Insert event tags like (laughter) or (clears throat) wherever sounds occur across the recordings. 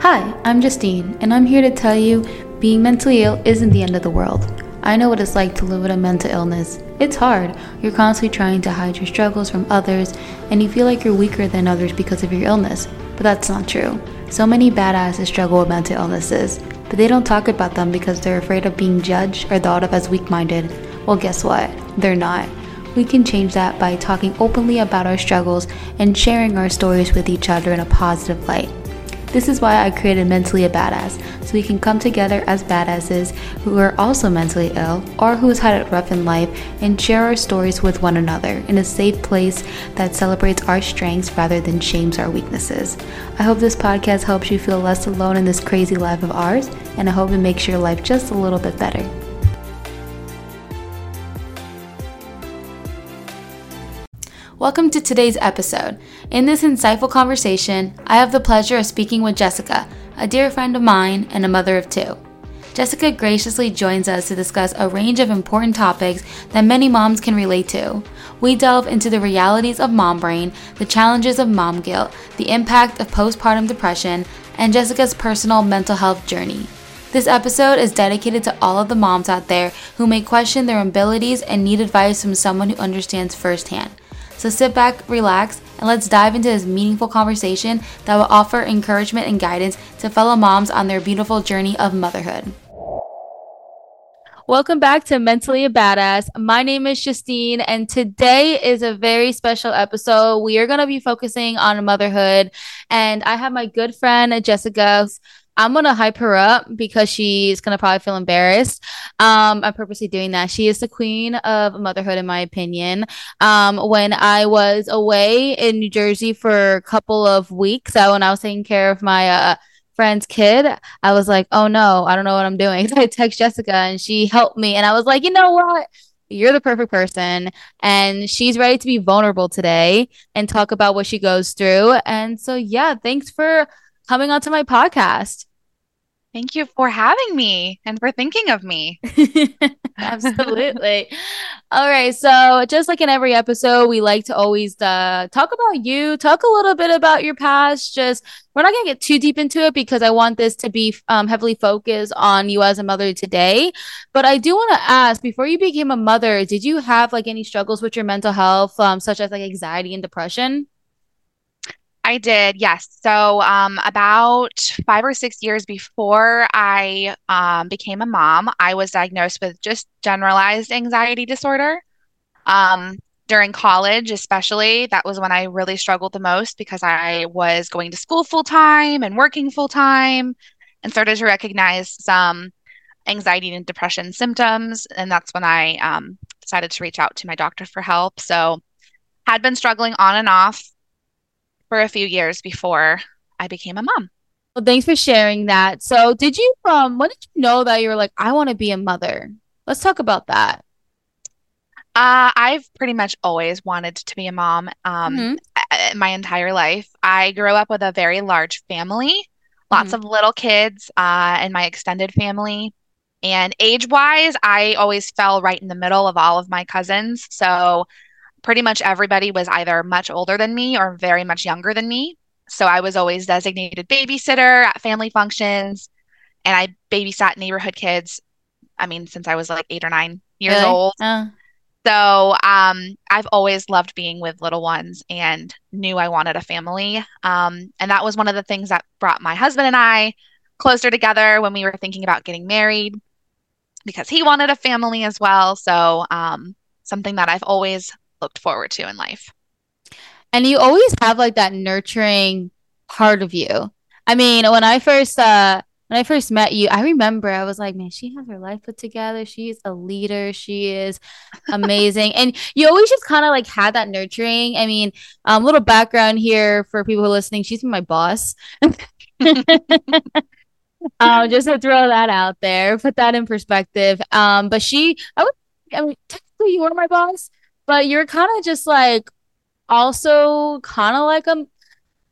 Hi, I'm Justine, and I'm here to tell you being mentally ill isn't the end of the world. I know what it's like to live with a mental illness. It's hard. You're constantly trying to hide your struggles from others, and you feel like you're weaker than others because of your illness. But that's not true. So many badasses struggle with mental illnesses, but they don't talk about them because they're afraid of being judged or thought of as weak minded. Well, guess what? They're not. We can change that by talking openly about our struggles and sharing our stories with each other in a positive light. This is why I created Mentally a Badass, so we can come together as badasses who are also mentally ill or who's had it rough in life and share our stories with one another in a safe place that celebrates our strengths rather than shames our weaknesses. I hope this podcast helps you feel less alone in this crazy life of ours, and I hope it makes your life just a little bit better. Welcome to today's episode. In this insightful conversation, I have the pleasure of speaking with Jessica, a dear friend of mine and a mother of two. Jessica graciously joins us to discuss a range of important topics that many moms can relate to. We delve into the realities of mom brain, the challenges of mom guilt, the impact of postpartum depression, and Jessica's personal mental health journey. This episode is dedicated to all of the moms out there who may question their abilities and need advice from someone who understands firsthand. So sit back, relax, and let's dive into this meaningful conversation that will offer encouragement and guidance to fellow moms on their beautiful journey of motherhood. Welcome back to Mentally a Badass. My name is Justine, and today is a very special episode. We are going to be focusing on motherhood, and I have my good friend Jessica I'm gonna hype her up because she's gonna probably feel embarrassed. Um, I'm purposely doing that. She is the queen of motherhood, in my opinion. Um, when I was away in New Jersey for a couple of weeks, so when I was taking care of my uh, friend's kid, I was like, oh no, I don't know what I'm doing. So (laughs) I text Jessica and she helped me, and I was like, you know what? You're the perfect person. And she's ready to be vulnerable today and talk about what she goes through. And so, yeah, thanks for coming onto my podcast. Thank you for having me and for thinking of me. (laughs) Absolutely. All right. So, just like in every episode, we like to always uh, talk about you, talk a little bit about your past. Just we're not going to get too deep into it because I want this to be um, heavily focused on you as a mother today. But I do want to ask before you became a mother, did you have like any struggles with your mental health, um, such as like anxiety and depression? I did, yes. So, um, about five or six years before I um, became a mom, I was diagnosed with just generalized anxiety disorder. Um, during college, especially, that was when I really struggled the most because I was going to school full time and working full time and started to recognize some anxiety and depression symptoms. And that's when I um, decided to reach out to my doctor for help. So, had been struggling on and off for a few years before I became a mom. Well, thanks for sharing that. So, did you um when did you know that you were like I want to be a mother? Let's talk about that. Uh, I've pretty much always wanted to be a mom um, mm-hmm. my entire life. I grew up with a very large family, lots mm-hmm. of little kids uh, in my extended family. And age wise, I always fell right in the middle of all of my cousins. So pretty much everybody was either much older than me or very much younger than me. So I was always designated babysitter at family functions and I babysat neighborhood kids. I mean, since I was like eight or nine years really? old. Uh. So um, I've always loved being with little ones and knew I wanted a family. Um, and that was one of the things that brought my husband and I closer together when we were thinking about getting married because he wanted a family as well. So um, something that I've always looked forward to in life. And you always have like that nurturing part of you. I mean, when I first uh when I first met you, I remember I was like, man, she has her life put together. She's a leader. She is amazing. and you always just kind of like had that nurturing. I mean, um, little background here for people who are listening. She's my boss. (laughs) um, just to throw that out there, put that in perspective. Um, but she, I would, I mean, technically you were my boss, but you're kind of just like also kind of like a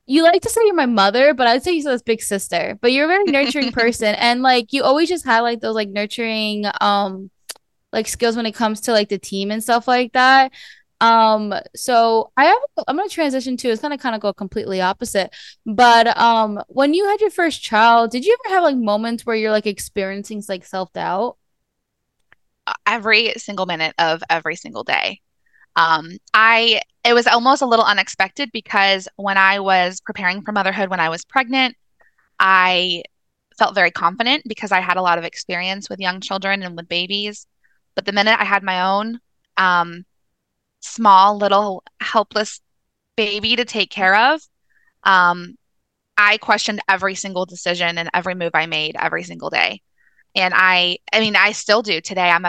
you like to say you're my mother, but I'd say you're this big sister. But you're a very nurturing (laughs) person, and like you always just have like those like nurturing um like skills when it comes to like the team and stuff like that. Um, so I have I'm gonna transition to it's gonna kind of go completely opposite. But um when you had your first child, did you ever have like moments where you're like experiencing like self-doubt? Every single minute of every single day. Um, I it was almost a little unexpected because when I was preparing for motherhood when I was pregnant, I felt very confident because I had a lot of experience with young children and with babies. But the minute I had my own um, small little helpless baby to take care of, um, I questioned every single decision and every move I made every single day. And I, I mean, I still do today. I'm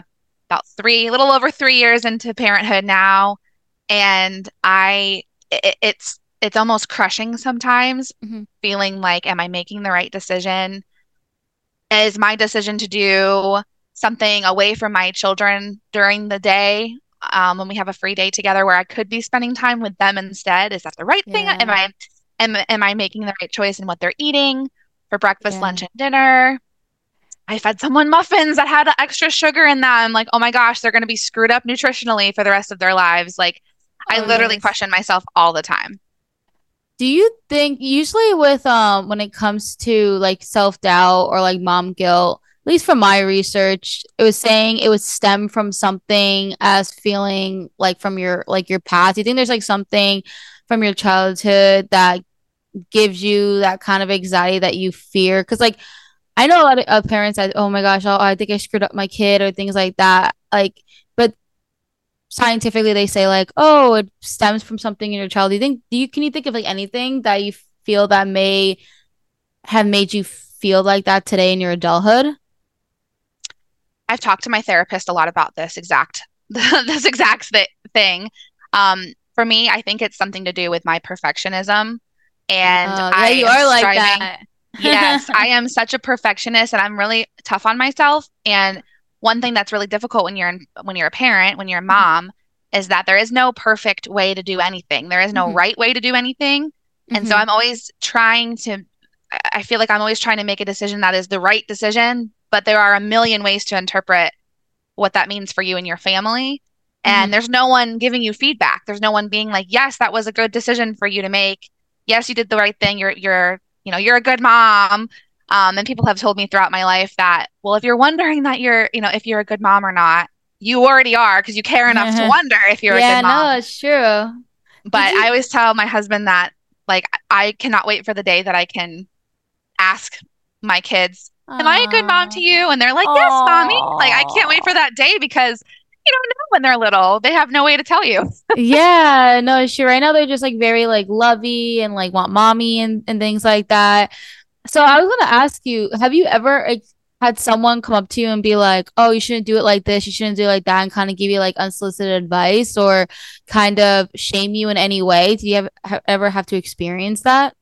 about three, a little over three years into parenthood now, and I, it, it's it's almost crushing sometimes, mm-hmm. feeling like, am I making the right decision? Is my decision to do something away from my children during the day um, when we have a free day together where I could be spending time with them instead? Is that the right yeah. thing? Am I am am I making the right choice in what they're eating for breakfast, yeah. lunch, and dinner? I fed someone muffins that had extra sugar in them. Like, oh my gosh, they're going to be screwed up nutritionally for the rest of their lives. Like, oh, I literally yes. question myself all the time. Do you think usually with um when it comes to like self-doubt or like mom guilt, at least from my research, it was saying it would stem from something as feeling like from your like your past. Do you think there's like something from your childhood that gives you that kind of anxiety that you fear? Because like I know a lot of uh, parents that oh my gosh, oh, I think I screwed up my kid or things like that. Like, but scientifically they say like oh it stems from something in your child. Do you think do you can you think of like anything that you feel that may have made you feel like that today in your adulthood? I've talked to my therapist a lot about this exact (laughs) this exact thing. Um, for me, I think it's something to do with my perfectionism, and uh, I you are like that. Yes, I (laughs) am such a perfectionist, and I'm really tough on myself. And one thing that's really difficult when you're in, when you're a parent, when you're a mm-hmm. mom, mm-hmm. is that there is no perfect way to do anything. There is no mm-hmm. right way to do anything, and so mm-hmm. I'm always trying to. I feel like I'm always trying to make a decision that is the right decision, but there are a million ways to interpret what that means for you and your family. And mm-hmm. there's no one giving you feedback. There's no one being like, "Yes, that was a good decision for you to make. Yes, you did the right thing. You're you're, you know, you're a good mom." Um, and people have told me throughout my life that, well, if you're wondering that you're, you know, if you're a good mom or not, you already are because you care enough to (laughs) wonder if you're yeah, a good mom. Yeah, no, it's true. But you- I always tell my husband that, like, I cannot wait for the day that I can ask my kids Am I a good mom to you? And they're like, Yes, Aww. mommy. Like, I can't wait for that day because you don't know when they're little. They have no way to tell you. (laughs) yeah, no, sure. Right now they're just like very like lovey and like want mommy and, and things like that. So I was gonna ask you, have you ever like, had someone come up to you and be like, "Oh, you shouldn't do it like this. You shouldn't do it like that," and kind of give you like unsolicited advice or kind of shame you in any way? Do you have, have ever have to experience that?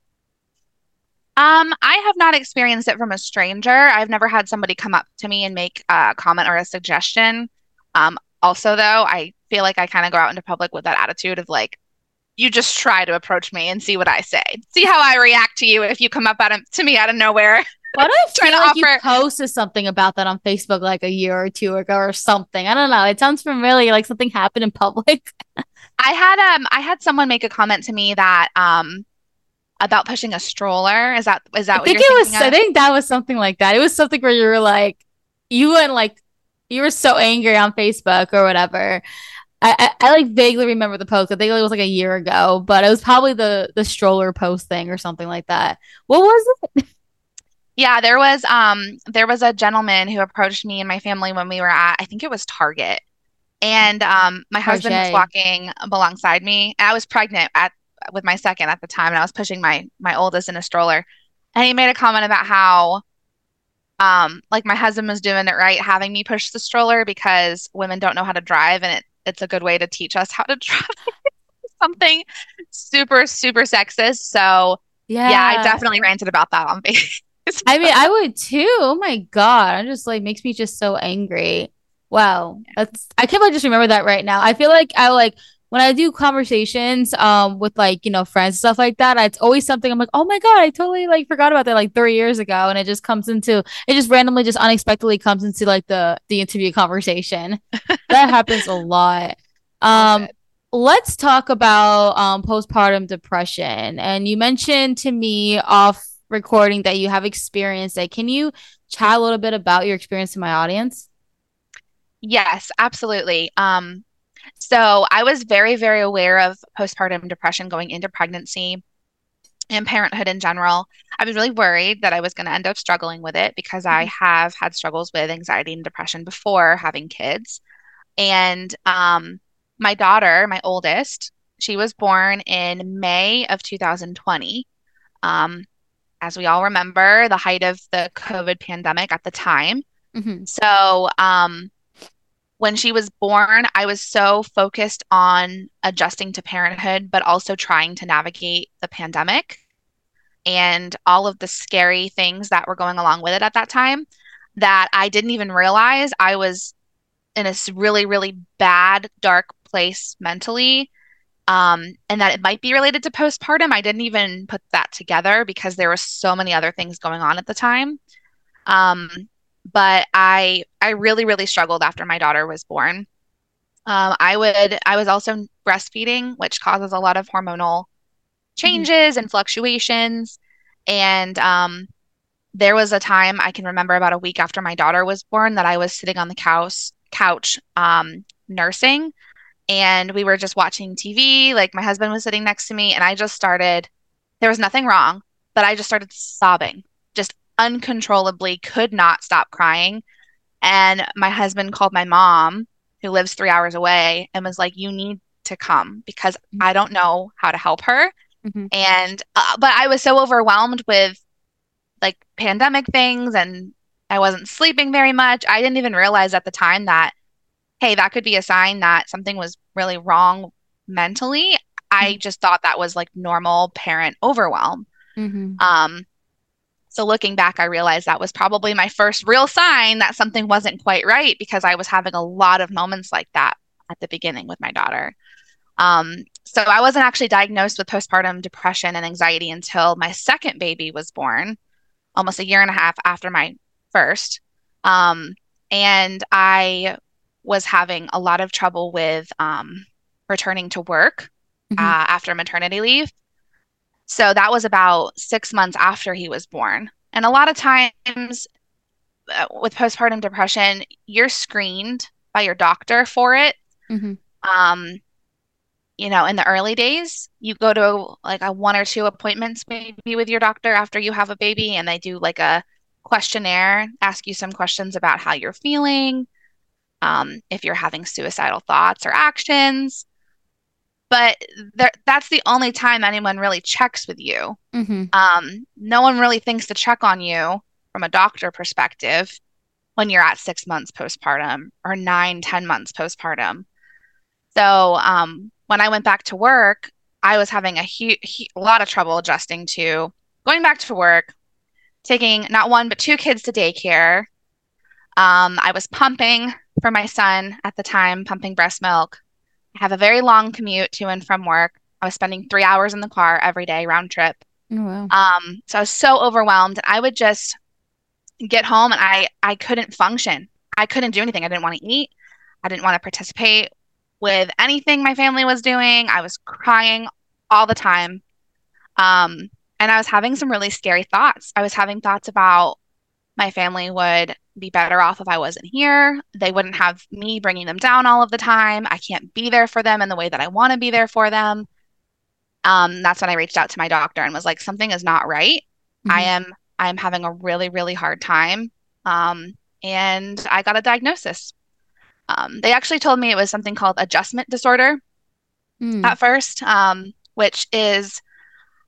Um, I have not experienced it from a stranger. I've never had somebody come up to me and make a comment or a suggestion. Um, also, though, I feel like I kind of go out into public with that attitude of like, you just try to approach me and see what I say. See how I react to you if you come up at, to me out of nowhere. What if (laughs) trying to like offer... you posted something about that on Facebook like a year or two ago or something? I don't know. It sounds familiar, like something happened in public. (laughs) I had um I had someone make a comment to me that um about pushing a stroller. Is that is that I think it was? Of? I think that was something like that. It was something where you were like, you went like, you were so angry on Facebook or whatever. I, I, I like vaguely remember the post. I think it was like a year ago, but it was probably the the stroller post thing or something like that. What was it? (laughs) Yeah, there was um there was a gentleman who approached me and my family when we were at I think it was Target. And um my husband was walking alongside me. I was pregnant at with my second at the time, and I was pushing my my oldest in a stroller, and he made a comment about how, um, like my husband was doing it right, having me push the stroller because women don't know how to drive, and it it's a good way to teach us how to (laughs) drive. Something super super sexist. So yeah, yeah, I definitely ranted about that on (laughs) Facebook. I mean, I would too. Oh my god, I'm just like makes me just so angry. Wow, that's I can't even just remember that right now. I feel like I like when I do conversations um with like you know friends stuff like that, it's always something I'm like, oh my god, I totally like forgot about that like three years ago, and it just comes into it just randomly just unexpectedly comes into like the the interview conversation. (laughs) that happens a lot. Um, let's talk about um, postpartum depression. And you mentioned to me off recording that you have experienced it. Can you chat a little bit about your experience to my audience? Yes, absolutely. Um, so I was very, very aware of postpartum depression going into pregnancy and parenthood in general. I was really worried that I was going to end up struggling with it because I mm-hmm. have had struggles with anxiety and depression before having kids. And um, my daughter, my oldest, she was born in May of 2020. Um, as we all remember, the height of the COVID pandemic at the time. Mm-hmm. So, um, when she was born, I was so focused on adjusting to parenthood, but also trying to navigate the pandemic and all of the scary things that were going along with it at that time that I didn't even realize I was in a really, really bad, dark place mentally. Um, and that it might be related to postpartum. I didn't even put that together because there were so many other things going on at the time. Um, but I I really really struggled after my daughter was born. Um, I would I was also breastfeeding, which causes a lot of hormonal changes mm-hmm. and fluctuations. And um, there was a time I can remember about a week after my daughter was born that I was sitting on the couch couch um, nursing, and we were just watching TV. Like my husband was sitting next to me, and I just started. There was nothing wrong, but I just started sobbing, uncontrollably could not stop crying. And my husband called my mom, who lives three hours away, and was like, You need to come because mm-hmm. I don't know how to help her. Mm-hmm. And, uh, but I was so overwhelmed with like pandemic things and I wasn't sleeping very much. I didn't even realize at the time that, hey, that could be a sign that something was really wrong mentally. Mm-hmm. I just thought that was like normal parent overwhelm. Mm-hmm. Um, so looking back, I realized that was probably my first real sign that something wasn't quite right because I was having a lot of moments like that at the beginning with my daughter. Um, so I wasn't actually diagnosed with postpartum depression and anxiety until my second baby was born, almost a year and a half after my first. Um, and I was having a lot of trouble with um, returning to work mm-hmm. uh, after maternity leave. So that was about six months after he was born. And a lot of times uh, with postpartum depression, you're screened by your doctor for it. Mm-hmm. Um, you know, in the early days, you go to like a one or two appointments maybe with your doctor after you have a baby, and they do like a questionnaire, ask you some questions about how you're feeling, um, if you're having suicidal thoughts or actions but there, that's the only time anyone really checks with you. Mm-hmm. Um, no one really thinks to check on you from a doctor perspective when you're at six months postpartum or nine, ten months postpartum. So um, when I went back to work, I was having a, hu- a lot of trouble adjusting to going back to work, taking not one but two kids to daycare. Um, I was pumping for my son at the time, pumping breast milk. I have a very long commute to and from work. I was spending three hours in the car every day, round trip. Oh, wow. Um, so I was so overwhelmed. I would just get home and I I couldn't function. I couldn't do anything. I didn't want to eat. I didn't want to participate with anything my family was doing. I was crying all the time. Um, and I was having some really scary thoughts. I was having thoughts about my family would be better off if I wasn't here. They wouldn't have me bringing them down all of the time. I can't be there for them in the way that I want to be there for them. Um, that's when I reached out to my doctor and was like, something is not right. Mm-hmm. I am I am having a really really hard time. Um, and I got a diagnosis. Um, they actually told me it was something called adjustment disorder mm. at first, um, which is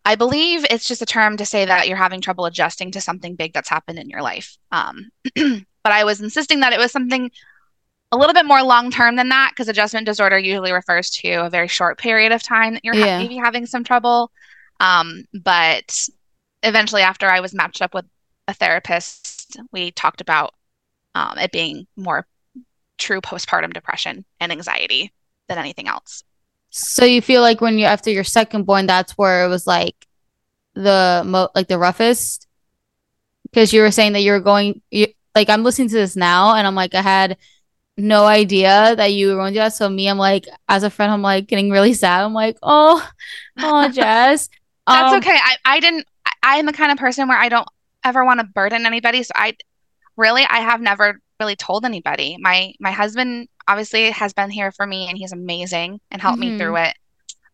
I believe it's just a term to say that you're having trouble adjusting to something big that's happened in your life. Um, (clears throat) but I was insisting that it was something a little bit more long term than that because adjustment disorder usually refers to a very short period of time that you're yeah. maybe having some trouble. Um, but eventually, after I was matched up with a therapist, we talked about um, it being more true postpartum depression and anxiety than anything else. So you feel like when you after your second born, that's where it was like the mo like the roughest because you were saying that you were going you, like I'm listening to this now and I'm like I had no idea that you were going to do that. So me, I'm like, as a friend, I'm like getting really sad. I'm like, oh, oh, (laughs) Jess. That's um, okay. I, I didn't. I am the kind of person where I don't ever want to burden anybody. So I really, I have never really told anybody. My my husband obviously has been here for me, and he's amazing and helped mm-hmm. me through it.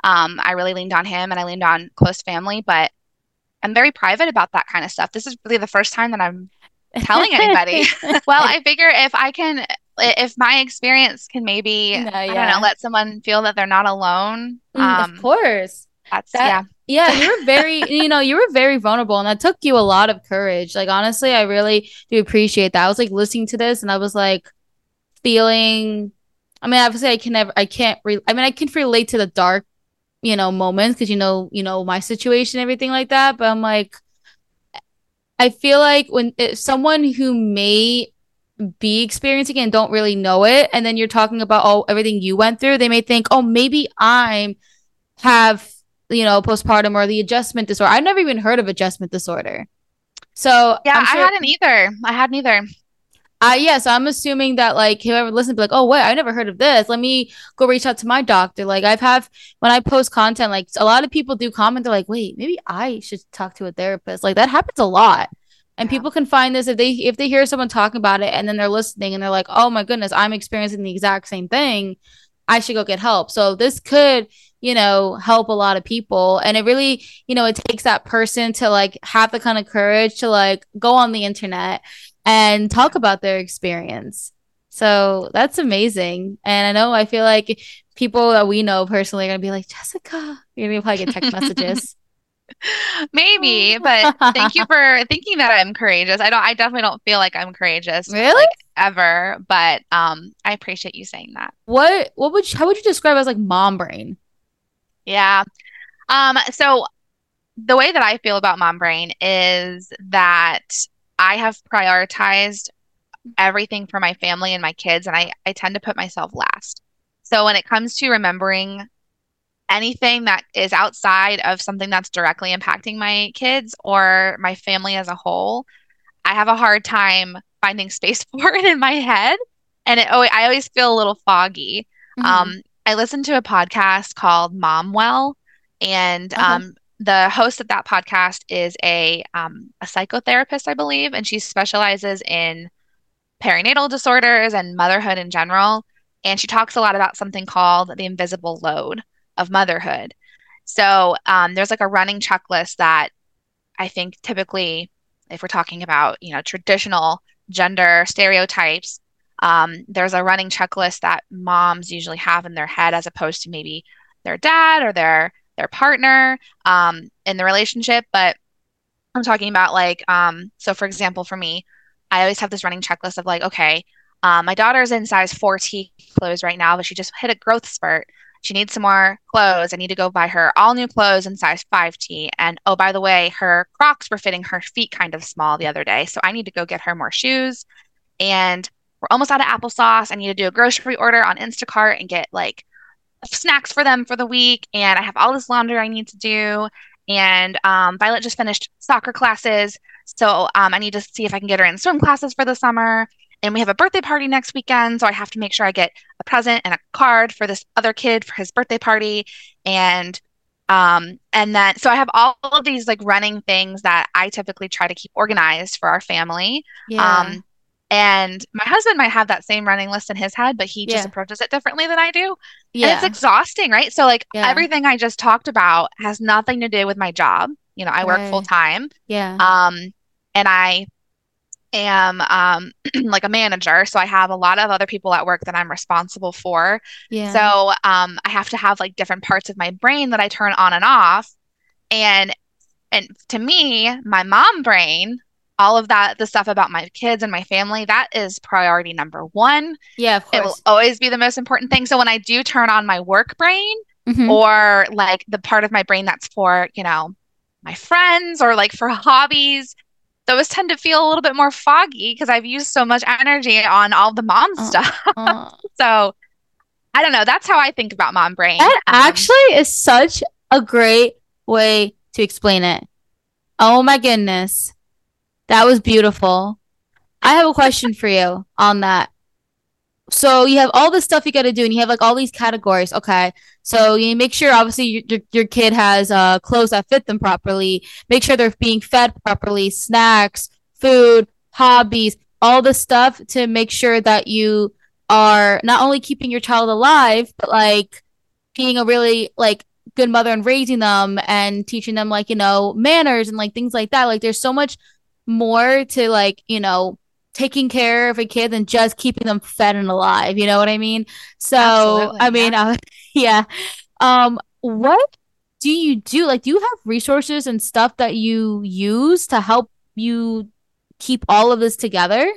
Um, I really leaned on him, and I leaned on close family, but I'm very private about that kind of stuff. This is really the first time that I'm telling anybody. (laughs) (laughs) well, I figure if I can, if my experience can maybe, no, yeah. I don't know, let someone feel that they're not alone. Mm, um, of course. That's that, yeah. Yeah, you were very, (laughs) you know, you were very vulnerable, and that took you a lot of courage. Like honestly, I really do appreciate that. I was like listening to this, and I was like feeling. I mean, obviously, I can never, I can't. Re- I mean, I can relate to the dark, you know, moments because you know, you know, my situation, everything like that. But I'm like, I feel like when it, someone who may be experiencing it and don't really know it, and then you're talking about oh everything you went through, they may think, oh maybe I'm have you know postpartum or the adjustment disorder. I've never even heard of adjustment disorder. So yeah, sure- I hadn't either. I hadn't either. Uh, yeah, so I'm assuming that like whoever listens be like, oh wait, I never heard of this. Let me go reach out to my doctor. Like I've have when I post content, like a lot of people do comment, they're like, wait, maybe I should talk to a therapist. Like that happens a lot. And yeah. people can find this if they if they hear someone talking about it and then they're listening and they're like, oh my goodness, I'm experiencing the exact same thing. I should go get help. So this could, you know, help a lot of people. And it really, you know, it takes that person to like have the kind of courage to like go on the internet and talk about their experience. So that's amazing. And I know I feel like people that we know personally are gonna be like, Jessica, you're gonna probably get text messages. (laughs) Maybe, but thank you for (laughs) thinking that I'm courageous. I don't I definitely don't feel like I'm courageous. Really? Like, ever, but um I appreciate you saying that. What what would you, how would you describe as like mom brain? Yeah. Um so the way that I feel about mom brain is that I have prioritized everything for my family and my kids, and I, I tend to put myself last. So when it comes to remembering anything that is outside of something that's directly impacting my kids or my family as a whole, I have a hard time finding space (laughs) for it in my head. And it, I always feel a little foggy. Mm-hmm. Um, I listened to a podcast called Mom Well, and okay. um, the host of that podcast is a um, a psychotherapist, I believe, and she specializes in perinatal disorders and motherhood in general. And she talks a lot about something called the invisible load of motherhood. So um, there's like a running checklist that I think typically, if we're talking about you know traditional gender stereotypes, um, there's a running checklist that moms usually have in their head as opposed to maybe their dad or their their partner um, in the relationship. But I'm talking about like, um, so for example, for me, I always have this running checklist of like, okay, um, my daughter's in size 4T clothes right now, but she just hit a growth spurt. She needs some more clothes. I need to go buy her all new clothes in size 5T. And oh, by the way, her Crocs were fitting her feet kind of small the other day. So I need to go get her more shoes. And we're almost out of applesauce. I need to do a grocery order on Instacart and get like snacks for them for the week, and I have all this laundry I need to do. And um, Violet just finished soccer classes, so um, I need to see if I can get her in swim classes for the summer. And we have a birthday party next weekend, so I have to make sure I get a present and a card for this other kid for his birthday party. And um, and then so I have all of these like running things that I typically try to keep organized for our family. Yeah. Um, and my husband might have that same running list in his head, but he just approaches it differently than I do. Yeah. And it's exhausting, right? So, like, yeah. everything I just talked about has nothing to do with my job. You know, I work full time. Yeah. Um, and I am um (clears throat) like a manager, so I have a lot of other people at work that I'm responsible for. Yeah. So, um, I have to have like different parts of my brain that I turn on and off. And and to me, my mom brain all of that, the stuff about my kids and my family, that is priority number one. Yeah, It will always be the most important thing. So when I do turn on my work brain mm-hmm. or like the part of my brain that's for, you know, my friends or like for (laughs) hobbies, those tend to feel a little bit more foggy because I've used so much energy on all the mom uh, stuff. Uh, (laughs) so I don't know. That's how I think about mom brain. That um, actually is such a great way to explain it. Oh my goodness. That was beautiful. I have a question for you on that. so you have all this stuff you got to do and you have like all these categories okay so you make sure obviously your, your kid has uh, clothes that fit them properly make sure they're being fed properly snacks food hobbies all the stuff to make sure that you are not only keeping your child alive but like being a really like good mother and raising them and teaching them like you know manners and like things like that like there's so much more to like you know taking care of a kid than just keeping them fed and alive. You know what I mean? So, Absolutely, I mean, yeah. Uh, (laughs) yeah. Um, what do you do? Like, do you have resources and stuff that you use to help you keep all of this together?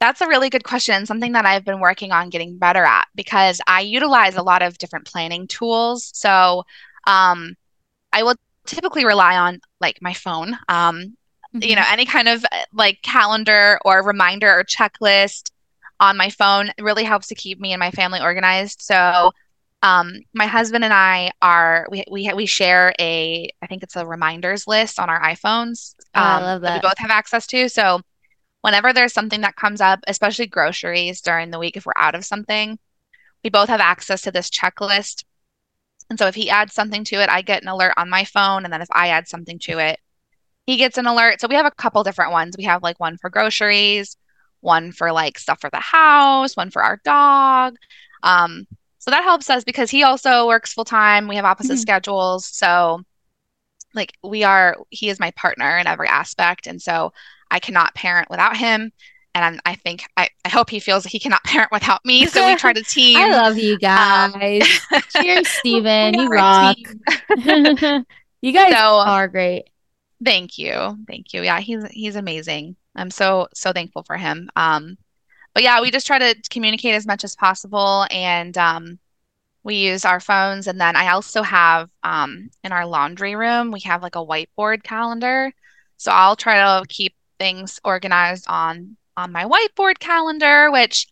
That's a really good question. Something that I've been working on getting better at because I utilize a lot of different planning tools. So, um, I will typically rely on like my phone. Um, mm-hmm. you know, any kind of like calendar or reminder or checklist on my phone really helps to keep me and my family organized. So, um, my husband and I are we we we share a I think it's a reminders list on our iPhones. Um, oh, I love that. that we both have access to. So, whenever there's something that comes up, especially groceries during the week, if we're out of something, we both have access to this checklist. And so if he adds something to it, I get an alert on my phone. And then if I add something to it, he gets an alert. So we have a couple different ones. We have like one for groceries, one for like stuff for the house, one for our dog. Um, so that helps us because he also works full time. We have opposite mm-hmm. schedules. So like we are he is my partner in every aspect. And so I cannot parent without him. And i think I, I hope he feels he cannot (laughs) parent without me. So we try to (laughs) team. I love you um, guys. Um, Cheers, (laughs) Stephen. you rock. you guys so, are great. Thank you. Thank you. Yeah, he's he's amazing. I'm so so thankful for him. Um but yeah, we just try to communicate as much as possible and um we use our phones and then I also have um in our laundry room, we have like a whiteboard calendar. So I'll try to keep things organized on on my whiteboard calendar, which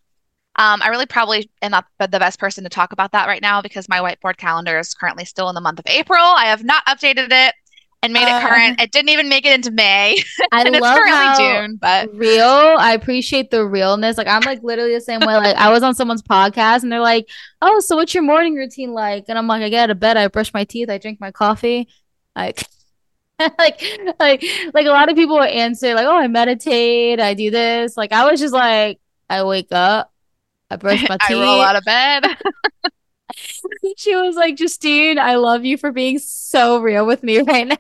um, I really probably am not the best person to talk about that right now because my whiteboard calendar is currently still in the month of April. I have not updated it and made it current. Um, it didn't even make it into May. (laughs) I and love how June, but real. I appreciate the realness. Like I'm like literally the same way. Like I was on someone's podcast and they're like, "Oh, so what's your morning routine like?" And I'm like, "I get out of bed, I brush my teeth, I drink my coffee." Like (laughs) like like like a lot of people answer like, "Oh, I meditate, I do this." Like I was just like, I wake up, I brush (laughs) my teeth, I roll out of bed. (laughs) she was like, Justine, I love you for being so real with me (laughs) right now.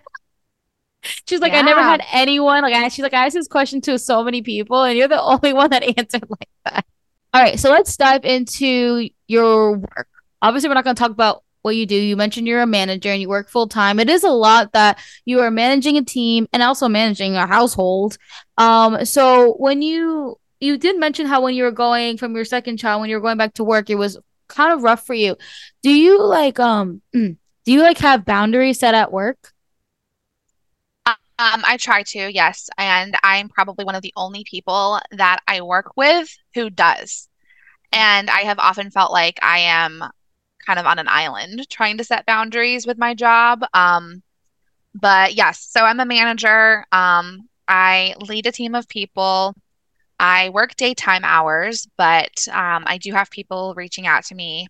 She's like, yeah. I never had anyone like I she's like, I asked this question to so many people, and you're the (laughs) only one that answered like that. All right, so let's dive into your work. Obviously, we're not going to talk about what you do. You mentioned you're a manager and you work full time. It is a lot that you are managing a team and also managing a household. Um, so when you you did mention how when you were going from your second child, when you were going back to work, it was kind of rough for you. Do you like um do you like have boundaries set at work? Um, I try to, yes. And I'm probably one of the only people that I work with who does. And I have often felt like I am kind of on an island trying to set boundaries with my job. Um, but yes, so I'm a manager. Um, I lead a team of people. I work daytime hours, but um, I do have people reaching out to me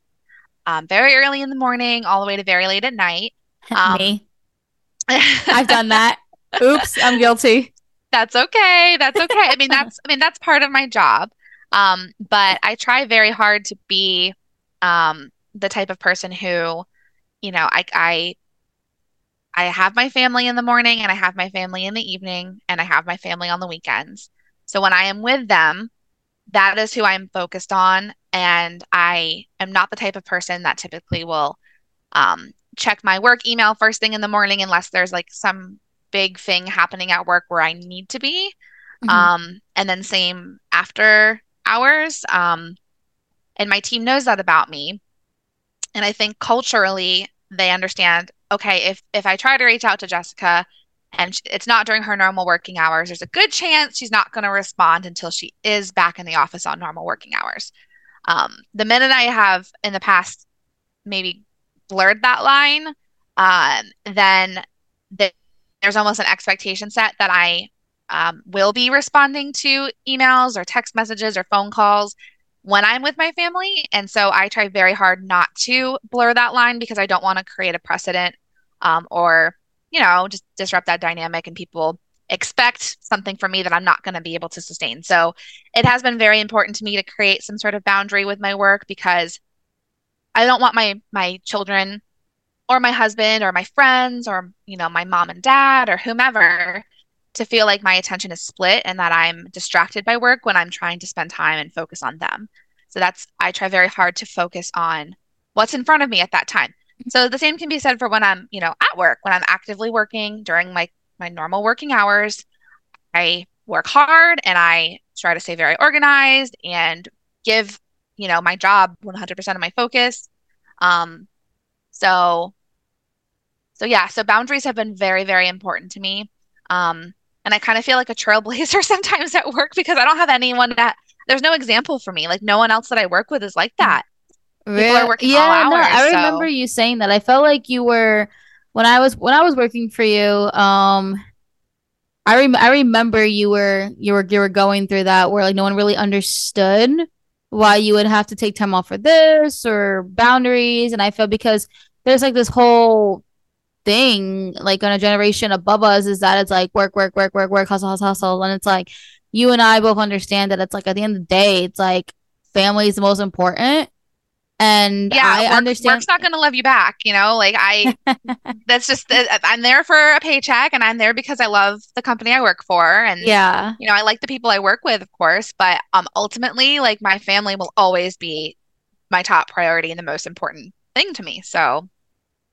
um, very early in the morning, all the way to very late at night. (laughs) Um, me. (laughs) I've done that. Oops, I'm guilty. That's okay. That's okay. I mean, that's I mean that's part of my job. Um, but I try very hard to be um, the type of person who, you know, I I I have my family in the morning and I have my family in the evening and I have my family on the weekends. So when I am with them, that is who I'm focused on. And I am not the type of person that typically will um, check my work email first thing in the morning unless there's like some big thing happening at work where I need to be. Mm-hmm. Um, and then same after hours. Um, and my team knows that about me. And I think culturally they understand, okay, if if I try to reach out to Jessica and it's not during her normal working hours, there's a good chance she's not going to respond until she is back in the office on normal working hours. Um, the minute I have in the past maybe blurred that line, um, then the, there's almost an expectation set that I um, will be responding to emails or text messages or phone calls when I'm with my family. And so I try very hard not to blur that line because I don't want to create a precedent um, or, you know, just disrupt that dynamic and people expect something from me that I'm not going to be able to sustain. So it has been very important to me to create some sort of boundary with my work because I don't want my my children or my husband or my friends or you know my mom and dad or whomever to feel like my attention is split and that I'm distracted by work when I'm trying to spend time and focus on them. So that's I try very hard to focus on what's in front of me at that time. So the same can be said for when I'm, you know, at work, when I'm actively working during my my normal working hours. I work hard and I try to stay very organized and give, you know, my job 100% of my focus. Um so so yeah, so boundaries have been very very important to me. Um and I kind of feel like a trailblazer (laughs) sometimes at work because I don't have anyone that there's no example for me. Like no one else that I work with is like that. Working yeah, hours, I remember you saying that. I felt like you were when I was when I was working for you. Um, I rem- I remember you were you were you were going through that where like no one really understood why you would have to take time off for this or boundaries, and I felt because there's like this whole thing like on a generation above us is that it's like work work work work work hustle hustle hustle, and it's like you and I both understand that it's like at the end of the day, it's like family is the most important. And yeah, I work, understand work's not going to love you back. You know, like I, (laughs) that's just, I'm there for a paycheck and I'm there because I love the company I work for. And yeah, you know, I like the people I work with, of course, but um, ultimately, like my family will always be my top priority and the most important thing to me. So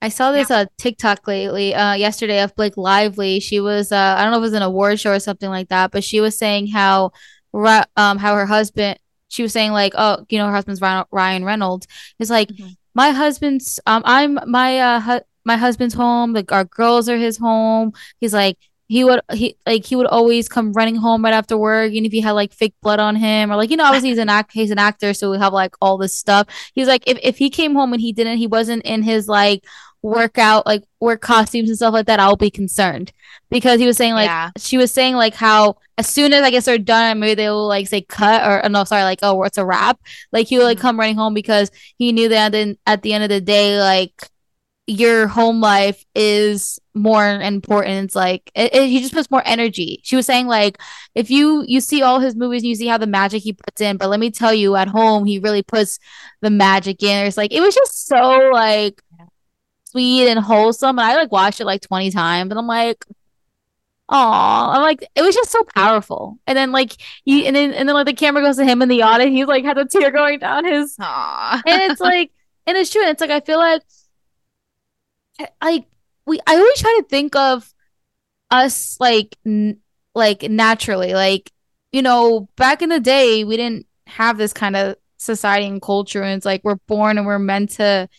I saw this yeah. uh TikTok lately, uh yesterday of Blake Lively. She was uh I don't know if it was an award show or something like that, but she was saying how um how her husband she was saying like oh you know her husband's Ryan Reynolds is like mm-hmm. my husband's um I'm my uh hu- my husband's home like our girls are his home. He's like he would he like he would always come running home right after work and if he had like fake blood on him or like you know obviously he's an act he's an actor so we have like all this stuff he's like if, if he came home and he didn't he wasn't in his like workout like work costumes and stuff like that, I'll be concerned because he was saying like yeah. she was saying like how as soon as I guess they're done, maybe they'll like say cut or no, sorry, like oh, it's a wrap. Like he would like mm-hmm. come running home because he knew that then at the end of the day, like your home life is more important. It's like it, it, he just puts more energy. She was saying like if you you see all his movies and you see how the magic he puts in, but let me tell you, at home he really puts the magic in. It's like it was just so like sweet and wholesome. And I like watched it like 20 times and I'm like, oh, I'm like, it was just so powerful. And then like he and then and then like the camera goes to him in the audience. He's like has a tear going down his Aww. and it's (laughs) like and it's true. And it's like I feel like I we I always try to think of us like n- like naturally like you know back in the day we didn't have this kind of society and culture and it's like we're born and we're meant to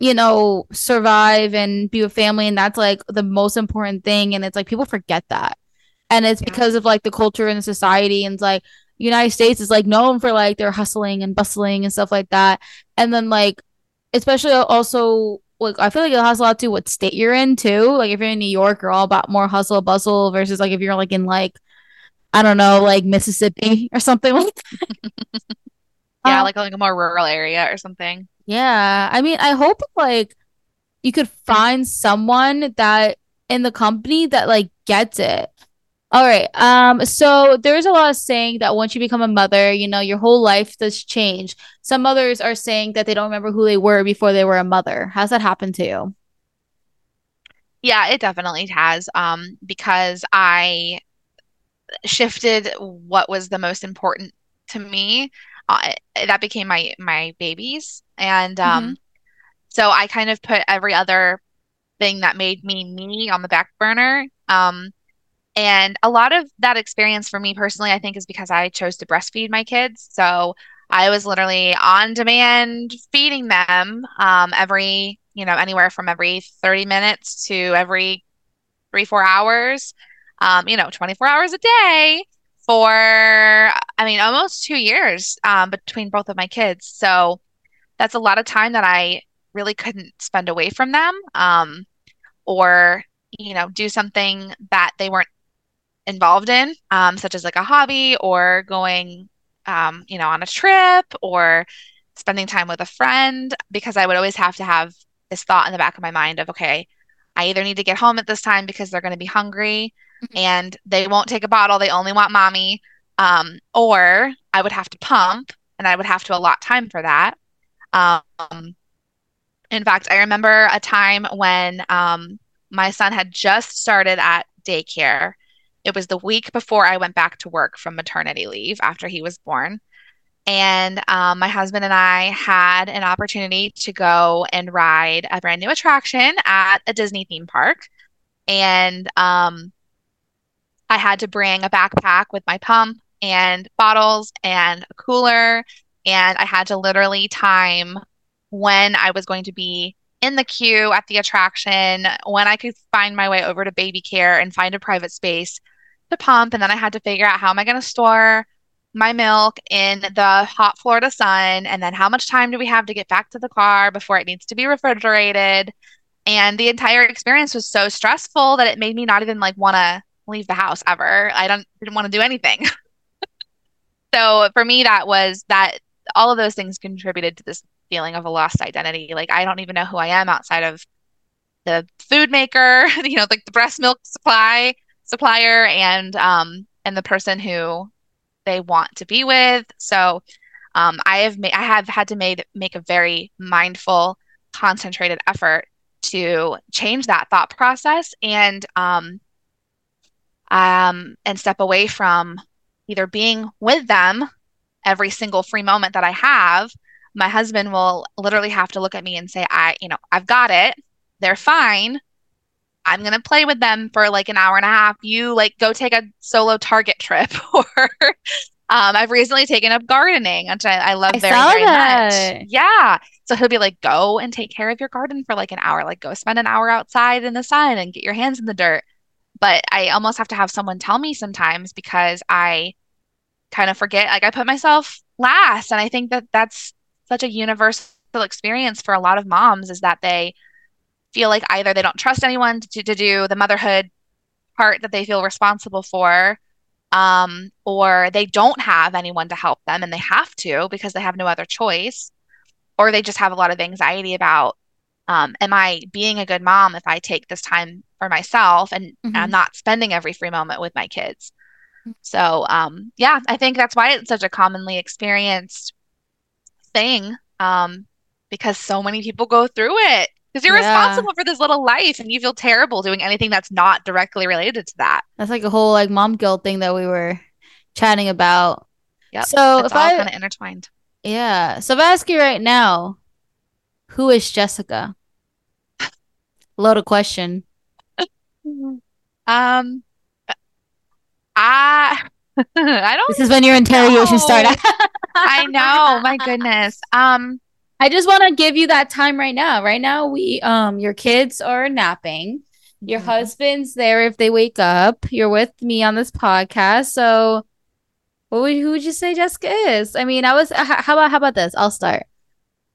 you know, survive and be with family. And that's like the most important thing. And it's like people forget that. And it's because of like the culture and the society. And it's like United States is like known for like their hustling and bustling and stuff like that. And then like, especially also like I feel like it has a lot to do what state you're in too. Like if you're in New York, you're all about more hustle bustle versus like if you're like in like I don't know, like Mississippi or something like (laughs) Yeah, um, like like a more rural area or something. Yeah. I mean, I hope like you could find someone that in the company that like gets it. All right. Um, so there's a lot of saying that once you become a mother, you know, your whole life does change. Some mothers are saying that they don't remember who they were before they were a mother. How's that happened to you? Yeah, it definitely has. Um, because I shifted what was the most important to me uh, that became my my babies. And um mm-hmm. so i kind of put every other thing that made me me on the back burner. Um and a lot of that experience for me personally i think is because i chose to breastfeed my kids. So i was literally on demand feeding them um every you know anywhere from every 30 minutes to every three four hours um you know 24 hours a day for, I mean, almost two years um, between both of my kids. So that's a lot of time that I really couldn't spend away from them um, or, you know, do something that they weren't involved in, um, such as like a hobby or going um, you know, on a trip or spending time with a friend because I would always have to have this thought in the back of my mind of, okay, I either need to get home at this time because they're going to be hungry mm-hmm. and they won't take a bottle, they only want mommy. Um, or I would have to pump and I would have to allot time for that. Um, in fact, I remember a time when um, my son had just started at daycare. It was the week before I went back to work from maternity leave after he was born. And um, my husband and I had an opportunity to go and ride a brand new attraction at a Disney theme park. And um, I had to bring a backpack with my pump and bottles and a cooler. And I had to literally time when I was going to be in the queue at the attraction, when I could find my way over to baby care and find a private space to pump. And then I had to figure out how am I going to store my milk in the hot Florida sun? And then how much time do we have to get back to the car before it needs to be refrigerated? And the entire experience was so stressful that it made me not even like want to leave the house ever. I don't didn't want to do anything. (laughs) so for me that was that all of those things contributed to this feeling of a lost identity. Like I don't even know who I am outside of the food maker, (laughs) you know, like the breast milk supply supplier and um and the person who they want to be with. So um, I have made I have had to made make a very mindful, concentrated effort to change that thought process and um, um, and step away from either being with them every single free moment that I have. My husband will literally have to look at me and say, "I, you know, I've got it. They're fine. I'm going to play with them for like an hour and a half. You like go take a solo Target trip (laughs) or um, I've recently taken up gardening, which I, I love I very, very that. much. Yeah. So he'll be like, go and take care of your garden for like an hour. Like go spend an hour outside in the sun and get your hands in the dirt. But I almost have to have someone tell me sometimes because I kind of forget. Like I put myself last. And I think that that's such a universal experience for a lot of moms is that they feel like either they don't trust anyone to, to do the motherhood part that they feel responsible for, um, or they don't have anyone to help them and they have to because they have no other choice, or they just have a lot of anxiety about, um, am I being a good mom if I take this time for myself and mm-hmm. I'm not spending every free moment with my kids? So, um, yeah, I think that's why it's such a commonly experienced thing um, because so many people go through it because you're yeah. responsible for this little life and you feel terrible doing anything that's not directly related to that. That's like a whole like mom guilt thing that we were chatting about. Yeah. So it's if all I kind of intertwined. Yeah. So if I ask you right now, who is Jessica? Load (laughs) Loaded question. Um I (laughs) I don't This is when your interrogation started. (laughs) I know. My goodness. Um I just want to give you that time right now. Right now, we um your kids are napping. Your mm-hmm. husband's there if they wake up. You're with me on this podcast. So what would who would you say Jessica is? I mean, I was how about how about this? I'll start.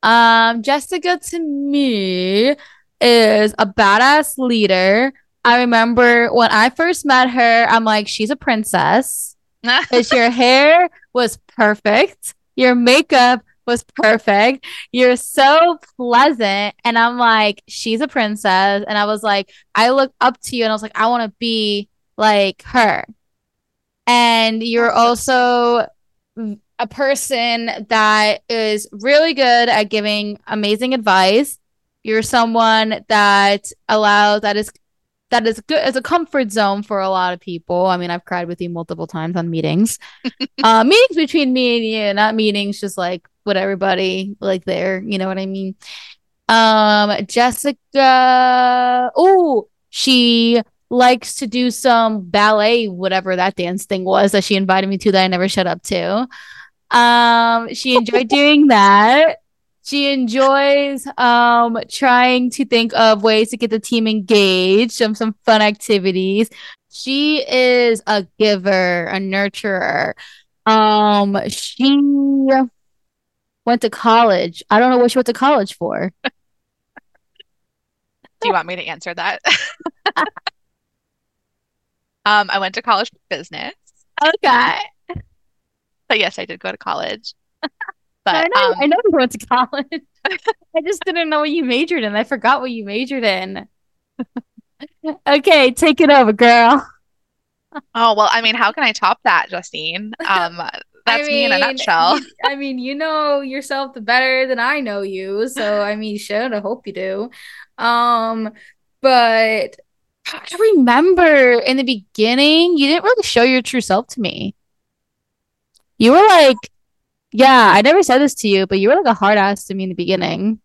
Um Jessica to me is a badass leader. I remember when I first met her, I'm like, she's a princess. (laughs) Because your hair was perfect. Your makeup was perfect. You're so pleasant. And I'm like, she's a princess. And I was like, I look up to you and I was like, I want to be like her. And you're also a person that is really good at giving amazing advice. You're someone that allows that is that is good as a comfort zone for a lot of people. I mean, I've cried with you multiple times on meetings. (laughs) uh meetings between me and you, not meetings just like with everybody like there. You know what I mean? Um, Jessica. Oh, she likes to do some ballet, whatever that dance thing was that she invited me to that I never shut up to. Um, she enjoyed doing that. She enjoys um trying to think of ways to get the team engaged, some some fun activities. She is a giver, a nurturer. Um, she went to college. I don't know what she went to college for. (laughs) Do you want me to answer that? (laughs) um, I went to college for business. Okay. But yes, I did go to college. (laughs) But I know, um, I know you went to college. (laughs) I just didn't know what you majored in. I forgot what you majored in. (laughs) okay, take it over, girl. Oh well, I mean, how can I top that, Justine? (laughs) Um, that's I mean, me in a nutshell. I mean, you know yourself better than I know you, so I mean, you should. I hope you do. Um, but I remember in the beginning, you didn't really show your true self to me. You were like, yeah, I never said this to you, but you were like a hard ass to me in the beginning.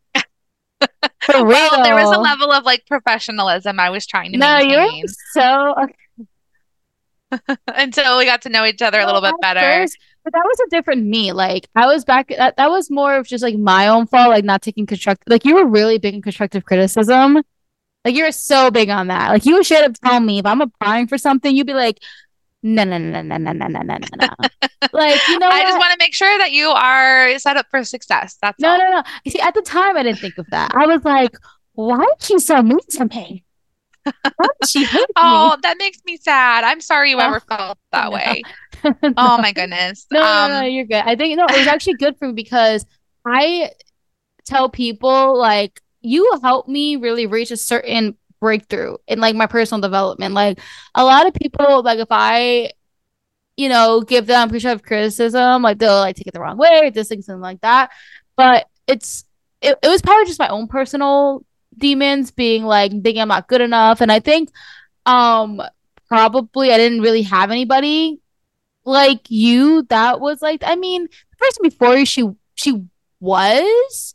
For real. (laughs) Well, there was a level of like professionalism I was trying to no, maintain. you're so until (laughs) we got to know each other a little bit better. First, but that was a different me. Like I was back that that was more of just like my own fault, like not taking constructive like you were really big in constructive criticism. Like you're so big on that. Like you would straight up tell me if I'm applying for something, you'd be like, no, no, no, no, no, no, no, no, no. (laughs) like, you know, I just want to make sure that you are set up for success. That's no, all. no, no. You see, at the time, I didn't think of that. I was like, why is she so mean to me? she (laughs) oh, me? that makes me sad. I'm sorry you ever (laughs) felt that no. way. no. Oh my goodness. No, um, no, no, you're good. I think no, it was actually good for me because I tell people like you help me really reach a certain breakthrough in like my personal development. Like a lot of people, like if I, you know, give them constructive criticism, like they'll like take it the wrong way, this thing, something like that. But it's it, it was probably just my own personal demons being like thinking I'm not good enough. And I think um probably I didn't really have anybody like you that was like I mean the person before you she she was